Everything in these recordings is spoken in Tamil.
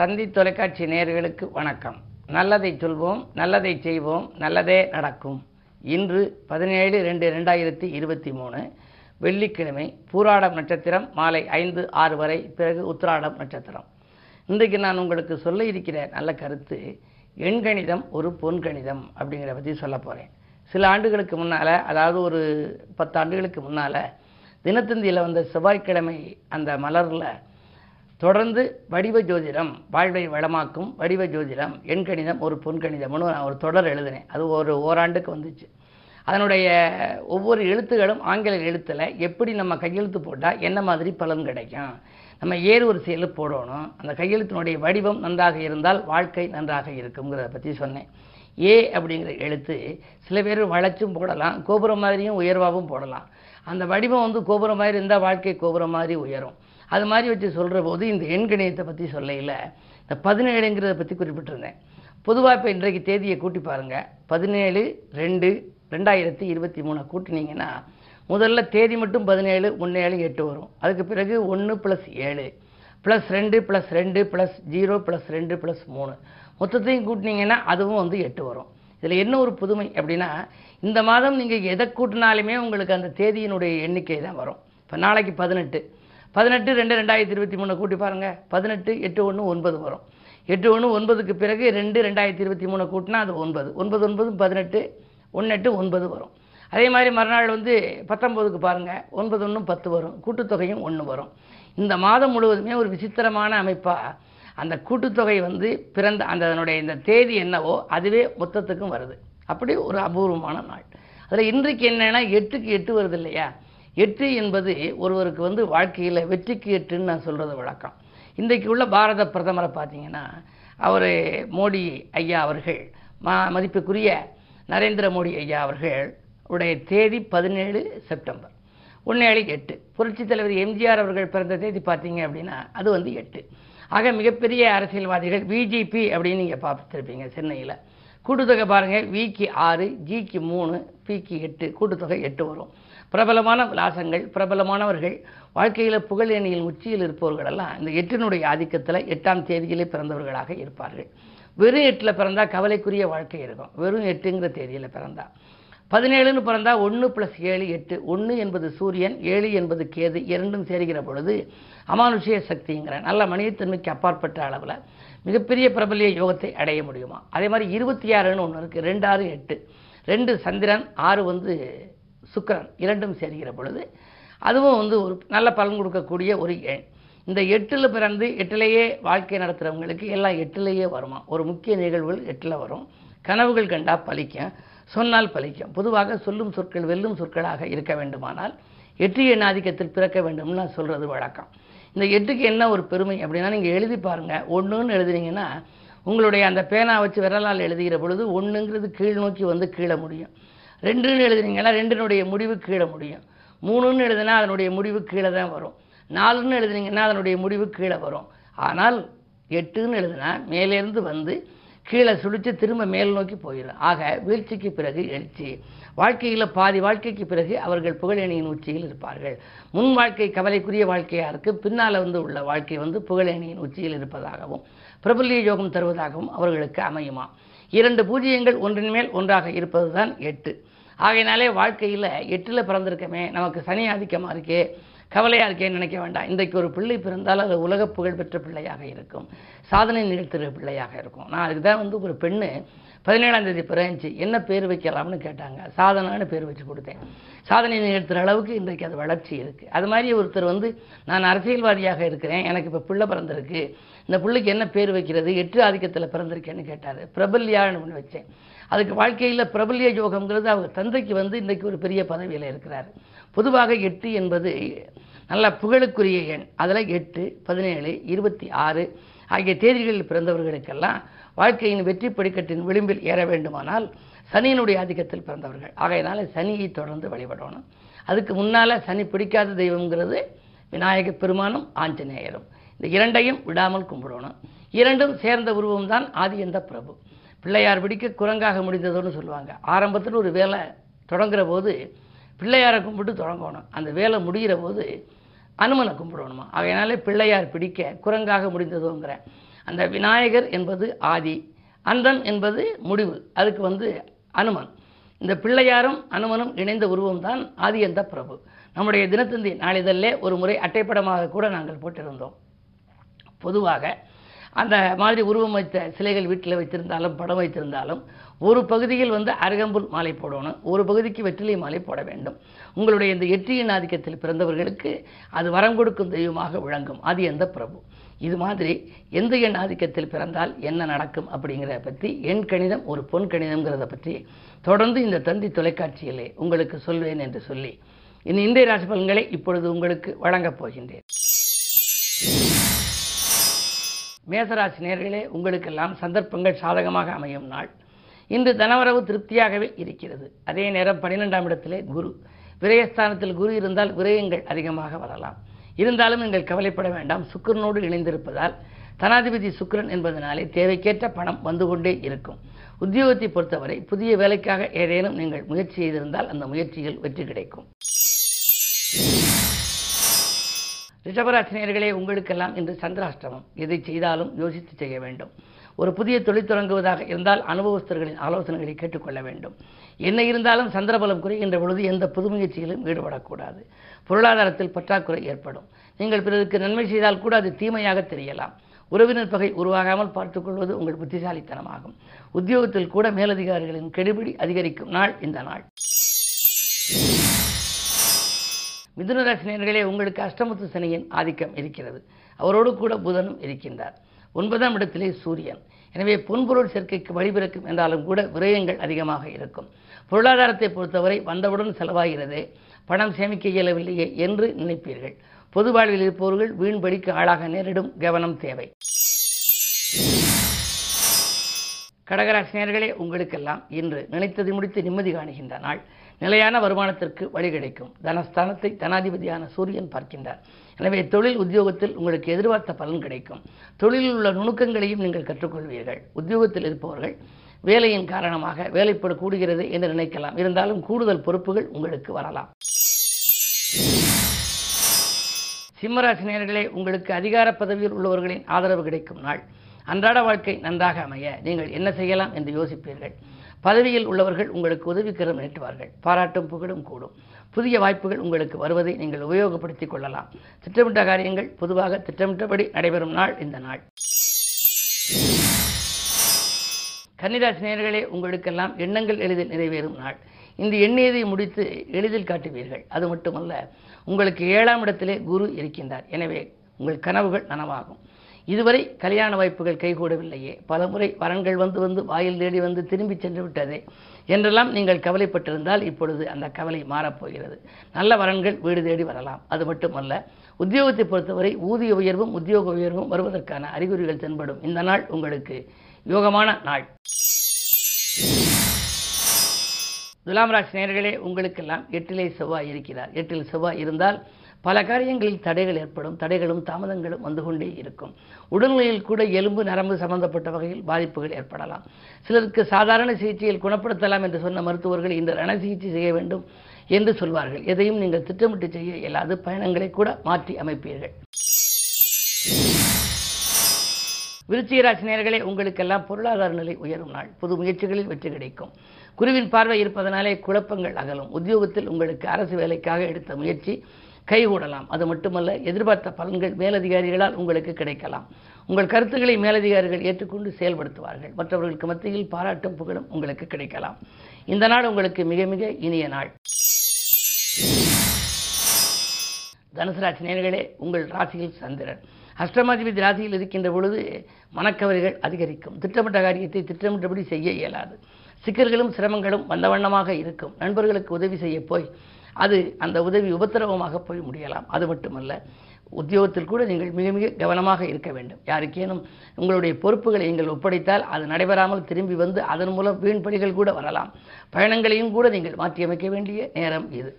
தந்தி தொலைக்காட்சி நேர்களுக்கு வணக்கம். நல்லதை சொல்வோம் நல்லதை செய்வோம் நல்லதே நடக்கும். இன்று பதினேழு ரெண்டு ரெண்டாயிரத்தி இருபத்தி மூணு வெள்ளிக்கிழமை பூராடம் நட்சத்திரம் மாலை ஐந்து ஆறு வரை பிறகு உத்திராடம் நட்சத்திரம். இன்றைக்கு நான் உங்களுக்கு சொல்ல இருக்கிற நல்ல கருத்து எண்கணிதம் ஒரு பொன்கணிதம் அப்படிங்கிறத பற்றி சொல்ல போகிறேன் சில ஆண்டுகளுக்கு முன்னால் அதாவது ஒரு பத்து ஆண்டுகளுக்கு முன்னால் தினத்தந்தியில் வந்த செவ்வாய்க்கிழமை அந்த மலரில் தொடர்ந்து வடிவ ஜோதிடம் வாழ்வை வளமாக்கும் வடிவ ஜோதிடம் எண்கணிதம் ஒரு பொன்கணிதம்னு நான் ஒரு தொடர் எழுதினேன். அது ஒரு ஓராண்டுக்கு வந்துச்சு. அதனுடைய ஒவ்வொரு எழுத்துகளும் ஆங்கில எழுத்தில் எப்படி நம்ம கையெழுத்து போட்டால் என்ன மாதிரி பலன் கிடைக்கும்? நம்ம ஏறு செயலு போடணும். அந்த கையெழுத்தினுடைய வடிவம் நன்றாக இருந்தால் வாழ்க்கை நன்றாக இருக்குங்கிறத பற்றி சொன்னேன். ஏ அப்படிங்கிற எழுத்து சில பேர் வளைச்சும் போடலாம் கோபுரம் மாதிரியும் உயர்வாகவும் போடலாம். அந்த வடிவம் வந்து கோபுரம் மாதிரி இருந்தால் வாழ்க்கை கோபுரம் மாதிரி உயரும். அது மாதிரி வச்சு சொல்கிற போது இந்த எண்கணியத்தை பற்றி சொல்லையில் இந்த பதினேழுங்கிறத பற்றி குறிப்பிட்டிருந்தேன். பொதுவாக இப்போ இன்றைக்கு தேதியை கூட்டி பாருங்கள் பதினேழு ரெண்டு ரெண்டாயிரத்தி இருபத்தி மூணை கூட்டினீங்கன்னா முதல்ல தேதி மட்டும் பதினேழு ஒன்று ஏழு எட்டு வரும். அதுக்கு பிறகு ஒன்று ப்ளஸ் ஏழு ப்ளஸ் ரெண்டு ப்ளஸ் ரெண்டு ப்ளஸ் ஜீரோ ப்ளஸ் ரெண்டு ப்ளஸ் மூணு. மொத்தத்தையும் கூட்டினீங்கன்னா அதுவும் வந்து எட்டு வரும். இதில் என்ன ஒரு புதுமை அப்படின்னா இந்த மாதம் நீங்கள் எதை கூட்டினாலுமே உங்களுக்கு அந்த தேதியினுடைய எண்ணிக்கை தான் வரும். இப்போ நாளைக்கு பதினெட்டு. பதினெட்டு ரெண்டு ரெண்டாயிரத்தி இருபத்தி மூணு கூட்டி பாருங்கள் பதினெட்டு எட்டு ஒன்று ஒன்பது வரும். எட்டு ஒன்று ஒன்பதுக்கு பிறகு ரெண்டு ரெண்டாயிரத்தி இருபத்தி மூணு கூட்டினா அது ஒன்பது. ஒன்பது ஒன்பது பதினெட்டு ஒன்று எட்டு ஒன்பது வரும். அதே மாதிரி மறுநாள் வந்து பத்தொம்போதுக்கு பாருங்கள் ஒன்பது ஒன்றும் பத்து வரும். கூட்டுத்தொகையும் ஒன்று வரும். இந்த மாதம் முழுவதுமே ஒரு விசித்திரமான அமைப்பாக அந்த கூட்டுத்தொகை வந்து பிறந்த அந்த அதனுடைய இந்த தேதி என்னவோ அதுவே மொத்தத்துக்கும் வருது. அப்படி ஒரு அபூர்வமான நாள். அதில் இன்றைக்கு என்னென்னா எட்டுக்கு எட்டு வருது இல்லையா? எட்டு என்பது ஒருவருக்கு வந்து வாழ்க்கையில் வெற்றிக்கு எட்டுன்னு நான் சொல்கிறது வழக்கம். இன்றைக்கு உள்ள பாரத பிரதமரை பார்த்தீங்கன்னா அவர் மோடி ஐயா அவர்கள் மா மதிப்புக்குரிய நரேந்திர மோடி ஐயா அவர்கள் உடைய தேதி பதினேழு செப்டம்பர். ஒன்று எட்டு. புரட்சித் தலைவர் எம்ஜிஆர் அவர்கள் பிறந்த தேதி பார்த்தீங்க அப்படின்னா அது வந்து எட்டு. ஆக மிகப்பெரிய அரசியல்வாதிகள் பிஜேபி அப்படின்னு நீங்கள் பார்த்துருப்பீங்க சென்னையில். கூட்டுத்தொகை பாருங்கள் விக்கு ஆறு ஜிக்கு மூணு பிக்கு எட்டு கூட்டுத்தொகை எட்டு வரும். பிரபலமான விலாசங்கள் பிரபலமானவர்கள் வாழ்க்கையில் புகழேணியில் உச்சியில் இருப்பவர்களெல்லாம் இந்த எட்டினுடைய ஆதிக்கத்தில் எட்டாம் தேதியிலே பிறந்தவர்களாக இருப்பார்கள். வெறும் எட்டில் பிறந்தால் கவலைக்குரிய வாழ்க்கை இருக்கும். வெறும் எட்டுங்கிற தேதியில் பிறந்தா. பதினேழுன்னு பிறந்தால் ஒன்று ப்ளஸ் ஏழு எட்டு. ஒன்று என்பது சூரியன் ஏழு என்பது கேது. இரண்டும் சேர்கிற பொழுது அமானுஷிய சக்திங்கிற நல்ல மனிதத்தன்மைக்கு அப்பாற்பட்ட அளவில் மிகப்பெரிய பிரபலிய யோகத்தை அடைய முடியுமா? அதே மாதிரி இருபத்தி ஆறுன்னு ஒன்று இருக்குது ரெண்டு ஆறு எட்டு. ரெண்டு சந்திரன் ஆறு வந்து சுக்கரன் இரண்டும் சேர்கிற பொழுது அதுவும் வந்து ஒரு நல்ல பலன் கொடுக்கக்கூடிய ஒரு எண் இந்த எட்டில் பிறந்து எட்டிலேயே வாழ்க்கை நடத்துகிறவங்களுக்கு எல்லாம் எட்டிலேயே வருமா ஒரு முக்கிய நிகழ்வுகள் எட்டில் வரும். கனவுகள் கண்டா பலிக்கும் சொன்னால் பலிக்கும் பொதுவாக சொல்லும் சொற்கள் வெல்லும் சொற்களாக இருக்க வேண்டுமானால் எட்டு எண் ஆதிக்கத்தில் பிறக்க வேண்டும்னு நான் சொல்கிறது வழக்கம். இந்த எட்டுக்கு என்ன ஒரு பெருமை அப்படின்னா நீங்கள் எழுதி பாருங்கள் ஒன்றுன்னு எழுதுனீங்கன்னா உங்களுடைய அந்த பேனா வச்சு விரலால் எழுதுகிற பொழுது ஒன்றுங்கிறது கீழ் நோக்கி வந்து கீழே முடியும். ரெண்டுன்னு எழுதுனீங்கன்னா ரெண்டினுடைய முடிவு கீழே முடியும். மூணுன்னு எழுதுனா அதனுடைய முடிவு கீழே தான் வரும். நாலுன்னு எழுதுனீங்கன்னா அதனுடைய முடிவு கீழே வரும். ஆனால் எட்டுன்னு எழுதுனா மேலேருந்து வந்து கீழே சுழித்து திரும்ப மேல் நோக்கி போயிடும். ஆக வீழ்ச்சிக்கு பிறகு எழுச்சி. வாழ்க்கையில் பாதி வாழ்க்கைக்கு பிறகு அவர்கள் புகழேணியின் உச்சியில் இருப்பார்கள். முன் வாழ்க்கை கவலைக்குரிய வாழ்க்கையாக இருக்குது பின்னால் வந்து உள்ள வாழ்க்கை வந்து புகழேணியின் உச்சியில் இருப்பதாகவும் பிரபல்ய யோகம் தருவதாகவும் அவர்களுக்கு அமையுமா? இரண்டு பூஜ்ஜியங்கள் ஒன்றின் மேல் ஒன்றாக இருப்பது தான் எட்டு. ஆகையினாலே வாழ்க்கையில் எட்டில் பிறந்திருக்கமே நமக்கு சனி ஆதிக்கமாக இருக்கே கவலையாக இருக்கேன்னு நினைக்க வேண்டாம். இன்றைக்கு ஒரு பிள்ளை பிறந்தால் அது உலக புகழ்பெற்ற பிள்ளையாக இருக்கும். சாதனை நிகழ்த்துகிற பிள்ளையாக இருக்கும். நான் அதுக்கு தான் வந்து ஒரு பெண்ணு பதினேழாம் தேதி பிறந்துச்சு. என்ன பேர் வைக்கலாம்னு கேட்டாங்க. சாதனான்னு பேர் வச்சு கொடுத்தேன். சாதனை நிகழ்த்துற அளவுக்கு இன்றைக்கு அது வளர்ச்சி இருக்குது அது மாதிரி ஒருத்தர் வந்து நான் அரசியல்வாதியாக இருக்கிறேன். எனக்கு இப்போ பிள்ளை பிறந்திருக்கு. இந்த பிள்ளைக்கு என்ன பேர் வைக்கிறது? எட்டு ஆதிக்கத்தில் பிறந்திருக்கேன்னு கேட்டார். பிரபல்யான்னு ஒன்று வச்சேன். அதுக்கு வாழ்க்கையில் பிரபல்ய யோகம்ங்கிறது அவங்க தந்தைக்கு வந்து இன்றைக்கு ஒரு பெரிய பதவியில் இருக்கிறார். பொதுவாக எட்டு என்பது நல்ல புகழுக்குரிய எண். அதில் எட்டு பதினேழு இருபத்தி ஆறு ஆகிய தேதிகளில் பிறந்தவர்களுக்கெல்லாம் வாழ்க்கையின் வெற்றி படிக்கட்டின் விளிம்பில் ஏற வேண்டுமானால் சனியினுடைய ஆதிக்கத்தில் பிறந்தவர்கள். ஆகையினால சனியை தொடர்ந்து வழிபடணும். அதுக்கு முன்னால் சனி பிடிக்காத தெய்வங்கிறது விநாயக பெருமானும் ஆஞ்சநேயரும். இந்த இரண்டையும் விடாமல் கும்பிடணும். இரண்டும் சேர்ந்த உருவம் தான் ஆதியந்த பிரபு. பிள்ளையார் பிடிக்க குரங்காக முடிந்ததுன்னு சொல்லுவாங்க. ஆரம்பத்தில் ஒரு வேலை தொடங்குற போது பிள்ளையாரை கும்பிட்டு தொடங்கணும். அந்த வேலை முடிகிற போது அனுமனை கும்பிடணுமா? அதனாலே பிள்ளையார் பிடிக்க குரங்காக முடிந்ததுங்கிற அந்த விநாயகர் என்பது ஆதி அந்தன் என்பது முடிவு அதுக்கு வந்து அனுமன். இந்த பிள்ளையாரும் அனுமனும் இணைந்த உருவம்தான் ஆதி அந்த பிரபு. நம்முடைய தினத்தந்தி நாளிதழிலே ஒரு முறை அட்டைப்படமாக கூட நாங்கள் போட்டிருந்தோம். பொதுவாக அந்த மாதிரி உருவம் வைத்த சிலைகள் வீட்டில் வைத்திருந்தாலும் படம் வைத்திருந்தாலும் ஒரு பகுதியில் வந்து அருகம்புல் மாலை போடணும் ஒரு பகுதிக்கு வெற்றிலை மாலை போட வேண்டும். உங்களுடைய இந்த எட்டியின் ஆதிக்கத்தில் பிறந்தவர்களுக்கு அது வரம் கொடுக்கும் தெய்வமாக விளங்கும். அது எந்த பிரபு. இது மாதிரி எந்த எண் ஆதிக்கத்தில் பிறந்தால் என்ன நடக்கும் அப்படிங்கிறத பற்றி எண் கணிதம் ஒரு பொன் கணிதம்ங்கிறத பற்றி தொடர்ந்து இந்த தந்தி தொலைக்காட்சியிலே உங்களுக்கு சொல்வேன் என்று சொல்லி இனி இந்திய ராசி பலன்களை இப்பொழுது உங்களுக்கு வழங்கப் போகின்றேன். மேசராசி நேர்களே உங்களுக்கெல்லாம் சந்தர்ப்பங்கள் சாதகமாக அமையும் நாள். இன்று தனவரவு திருப்தியாகவே இருக்கிறது. அதே நேரம் பன்னிரெண்டாம் இடத்திலே குரு. விரயஸ்தானத்தில் குரு இருந்தால் விரயங்கள் அதிகமாக வரலாம். இருந்தாலும் நீங்கள் கவலைப்பட வேண்டாம். சுக்கரனோடு இணைந்திருப்பதால் தனாதிபதி சுக்கரன் என்பதனாலே தேவைக்கேற்ற பணம் வந்து கொண்டே இருக்கும். உத்தியோகத்தை பொறுத்தவரை புதிய வேலைக்காக ஏதேனும் நீங்கள் முயற்சி செய்திருந்தால் அந்த முயற்சியில் வெற்றி கிடைக்கும். ரிஷபராசினியர்களே உங்களுக்கெல்லாம் இன்று சந்திராஷ்டமம். எதை செய்தாலும் யோசித்து செய்ய வேண்டும். ஒரு புதிய தொழில் தொடங்குவதாக இருந்தால் அனுபவஸ்தர்களின் ஆலோசனைகளை கேட்டுக்கொள்ள வேண்டும். என்ன இருந்தாலும் சந்திரபலம் குறைகின்ற பொழுது எந்த புது முயற்சியிலும் ஈடுபடக்கூடாது. பொருளாதாரத்தில் பற்றாக்குறை ஏற்படும். நீங்கள் பிறருக்கு நன்மை செய்தால் கூட அது தீமையாக தெரியலாம். உறவினர் பகை உருவாகாமல் பார்த்துக்கொள்வது உங்கள் புத்திசாலித்தனமாகும். உத்தியோகத்தில் கூட மேலதிகாரிகளின் கெடுபிடி அதிகரிக்கும் நாள் இந்த நாள். மிதுனராசினியர்களே உங்களுக்கு அஷ்டமத்து சனியின் ஆதிக்கம் இருக்கிறது. அவரோடு கூட புதனும் இருக்கின்றார். ஒன்பதாம் இடத்திலே சூரியன். எனவே பொன்பொருள் சேர்க்கைக்கு வழிபிறக்கும் என்றாலும் கூட விரயங்கள் அதிகமாக இருக்கும். பொருளாதாரத்தை பொறுத்தவரை வந்தவுடன் செலவாகிறது. பணம் சேமிக்க இயலவில்லையே என்று நினைப்பீர்கள். பொது வாழ்வில் இருப்பவர்கள் வீண்படிக்கு ஆளாக நேரிடும் கவனம் தேவை. கடகராசினியர்களே உங்களுக்கெல்லாம் இன்று நினைத்தது முடித்து நிம்மதி காணுகின்ற நாள். நிலையான வருமானத்திற்கு வழி கிடைக்கும். தனஸ்தானத்தை தனாதிபதியான சூரியன் பார்க்கின்றார். எனவே தொழில் உத்தியோகத்தில் உங்களுக்கு எதிர்பார்த்த பலன் கிடைக்கும். தொழிலில் உள்ள நுணுக்கங்களையும் நீங்கள் கற்றுக்கொள்வீர்கள். உத்தியோகத்தில் இருப்பவர்கள் வேலையின் காரணமாக வேலைப்பட கூடுகிறது என்று நினைக்கலாம். இருந்தாலும் கூடுதல் பொறுப்புகள் உங்களுக்கு வரலாம். சிம்மராசினியர்களே உங்களுக்கு அதிகார பதவியில் உள்ளவர்களின் ஆதரவு கிடைக்கும் நாள். அன்றாட வாழ்க்கை நன்றாக அமைய நீங்கள் என்ன செய்யலாம் என்று யோசிப்பீர்கள். பதவியில் உள்ளவர்கள் உங்களுக்கு உதவிக்கரம் நீட்டுவார்கள். பாராட்டும் புகழும் கூடும். புதிய வாய்ப்புகள் உங்களுக்கு வருவதை நீங்கள் உபயோகப்படுத்திக் கொள்ளலாம். திட்டமிட்ட காரியங்கள் பொதுவாக திட்டமிட்டபடி நடைபெறும் நாள் இந்த நாள். கன்னிராசி நேயர்களே உங்களுக்கெல்லாம் எண்ணங்கள் எளிதில் நிறைவேறும் நாள். இந்த எண்ணியதை முடித்து எளிதில் காட்டுவீர்கள். அது மட்டுமல்ல உங்களுக்கு ஏழாம் இடத்திலே குரு இருக்கின்றார். எனவே உங்கள் கனவுகள் நனவாகும். இதுவரை கல்யாண வாய்ப்புகள் கைகூடவில்லையே. பலமுறை வரன்கள் வந்து வந்து வாயில் தேடி வந்து திரும்பி சென்று விட்டதே என்றெல்லாம் நீங்கள் கவலைப்பட்டிருந்தால் இப்பொழுது அந்த கவலை மாறப்போகிறது. நல்ல வரன்கள் வீடு தேடி வரலாம். அது மட்டுமல்ல உத்தியோகத்தை பொறுத்தவரை ஊதிய உயர்வும் உத்தியோக உயர்வும் வருவதற்கான அறிகுறிகள் தென்படும். இந்த நாள் உங்களுக்கு யோகமான நாள். துலாம் ராசி நேர்களே உங்களுக்கெல்லாம் எட்டிலே செவ்வாய் இருக்கிறார். எட்டில் செவ்வாய் இருந்தால் பல காரியங்களில் தடைகள் ஏற்படும். தடைகளும் தாமதங்களும் வந்து கொண்டே இருக்கும். உடல்நிலையில் கூட எலும்பு நரம்பு சம்பந்தப்பட்ட வகையில் பாதிப்புகள் ஏற்படலாம். சிலருக்கு சாதாரண சிகிச்சையில் குணப்படுத்தலாம் என்று சொன்ன மருத்துவர்கள் இந்த ரண சிகிச்சை செய்ய வேண்டும் என்று சொல்வார்கள். எதையும் நீங்கள் திட்டமிட்டு செய்ய இயலாது. பயணங்களை கூட மாற்றி அமைப்பீர்கள். விருச்சிகராசி நேர்களே உங்களுக்கெல்லாம் பொருளாதார நிலை உயரும் நாள். புது முயற்சிகளில் வெற்றி கிடைக்கும். குருவின் பார்வை இருப்பதனாலே குழப்பங்கள் அகலும். உத்தியோகத்தில் உங்களுக்கு அரசு வேலைக்காக எடுத்த முயற்சி கைகூடலாம். அது மட்டுமல்ல எதிர்பார்த்த பலன்கள் மேலதிகாரிகளால் உங்களுக்கு கிடைக்கலாம். உங்கள் கருத்துக்களை மேலதிகாரிகள் ஏற்றுக்கொண்டு செயல்படுத்துவார்கள். மற்றவர்களுக்கு மத்தியில் பாராட்டும் புகழும் உங்களுக்கு கிடைக்கலாம். இந்த நாள் உங்களுக்கு மிக மிக இனிய நாள். தனுசராசி நேர்களே உங்கள் ராசியில் சந்திரன். அஷ்டமாதிபதி ராசியில் இருக்கின்ற பொழுது மனக்கவலைகள் அதிகரிக்கும். திட்டமிட்ட காரியத்தை திட்டமிட்டபடி செய்ய இயலாது. சிக்கல்களும் சிரமங்களும் வந்த வண்ணமாக இருக்கும். நண்பர்களுக்கு உதவி செய்ய போய் அது அந்த உதவி உபத்திரவமாக போய் முடியலாம். அது மட்டுமல்ல உத்தியோகத்தில் கூட நீங்கள் மிக மிக கவனமாக இருக்க வேண்டும். யாருக்கேனும் உங்களுடைய பொறுப்புகளை நீங்கள் ஒப்படைத்தால் அது நடைபெறாமல் திரும்பி வந்து அதன் மூலம் வீண்படிகள் கூட வரலாம். பயணங்களையும் கூட நீங்கள் மாற்றியமைக்க வேண்டிய நேரம் இது.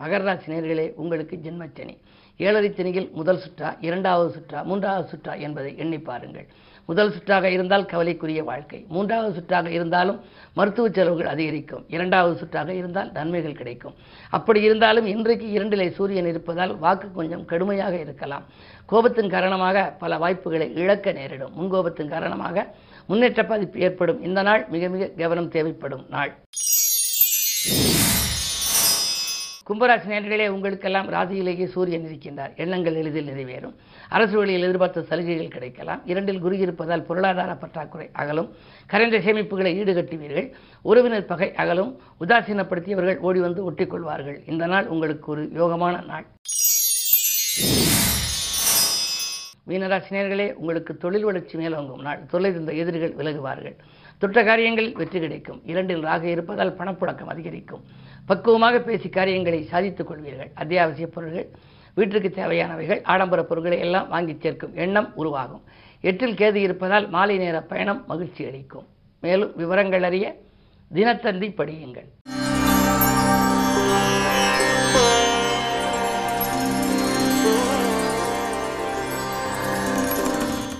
மகர ராசி நேர்களே உங்களுக்கு ஜென்மச்சனி. ஏழரை சனியில் முதல் சுற்றா இரண்டாவது சுற்றா மூன்றாவது சுற்றா என்பதை எண்ணி பாருங்கள். முதல் சுற்றாக இருந்தால் கவலைக்குரிய வாழ்க்கை. மூன்றாவது சுற்றாக இருந்தாலும் மருத்துவ செலவுகள் அதிகரிக்கும். இரண்டாவது சுற்றாக இருந்தால் நன்மைகள் கிடைக்கும். அப்படி இருந்தாலும் இன்றைக்கு இரண்டிலே சூரியன் இருப்பதால் வாக்கு கொஞ்சம் கடுமையாக இருக்கலாம். கோபத்தின் காரணமாக பல வாய்ப்புகளை இழக்க நேரிடும். முன்கோபத்தின் காரணமாக முன்னேற்ற பாதிப்பு ஏற்படும். இந்த நாள் மிக மிக கவனம் தேவைப்படும் நாள். கும்பராசி நேரங்களே உங்களுக்கெல்லாம் ராசியிலேயே சூரியன் இருக்கின்றார். எண்ணங்கள் எளிதில் நிறைவேறும். அரசு வழியில் எதிர்பார்த்த சலுகைகள் கிடைக்கலாம். இரண்டில் குரு இருப்பதால் பொருளாதார பற்றாக்குறை அகலும். கரைந்த சேமிப்புகளை ஈடுகட்டுவீர்கள். உறவினர் பகை அகலும். உதாசீனப்படுத்தியவர்கள் ஓடி வந்து ஒட்டிக்கொள்வார்கள். இந்த நாள் உங்களுக்கு ஒரு யோகமான நாள். மீனராசினியர்களே உங்களுக்கு தொழில் வளர்ச்சி மேலோங்கும் நாள். தொழில் இருந்த எதிரிகள் விலகுவார்கள். தொட்ட காரியங்களில் வெற்றி கிடைக்கும். இரண்டில் ராக இருப்பதால் பணப்புழக்கம் அதிகரிக்கும். பக்குவமாக பேசி காரியங்களை சாதித்துக் கொள்வீர்கள். அத்தியாவசிய பொருள்கள் வீட்டிற்கு தேவையானவைகள் ஆடம்பர பொருட்களை எல்லாம் வாங்கி சேர்க்கும் எண்ணம் உருவாகும். எட்டில் கேது இருப்பதால் மாலை நேர பயணம் மகிழ்ச்சி அளிக்கும் மேலும் விவரங்கள் அறிய தினத்தந்தி படியுங்கள்.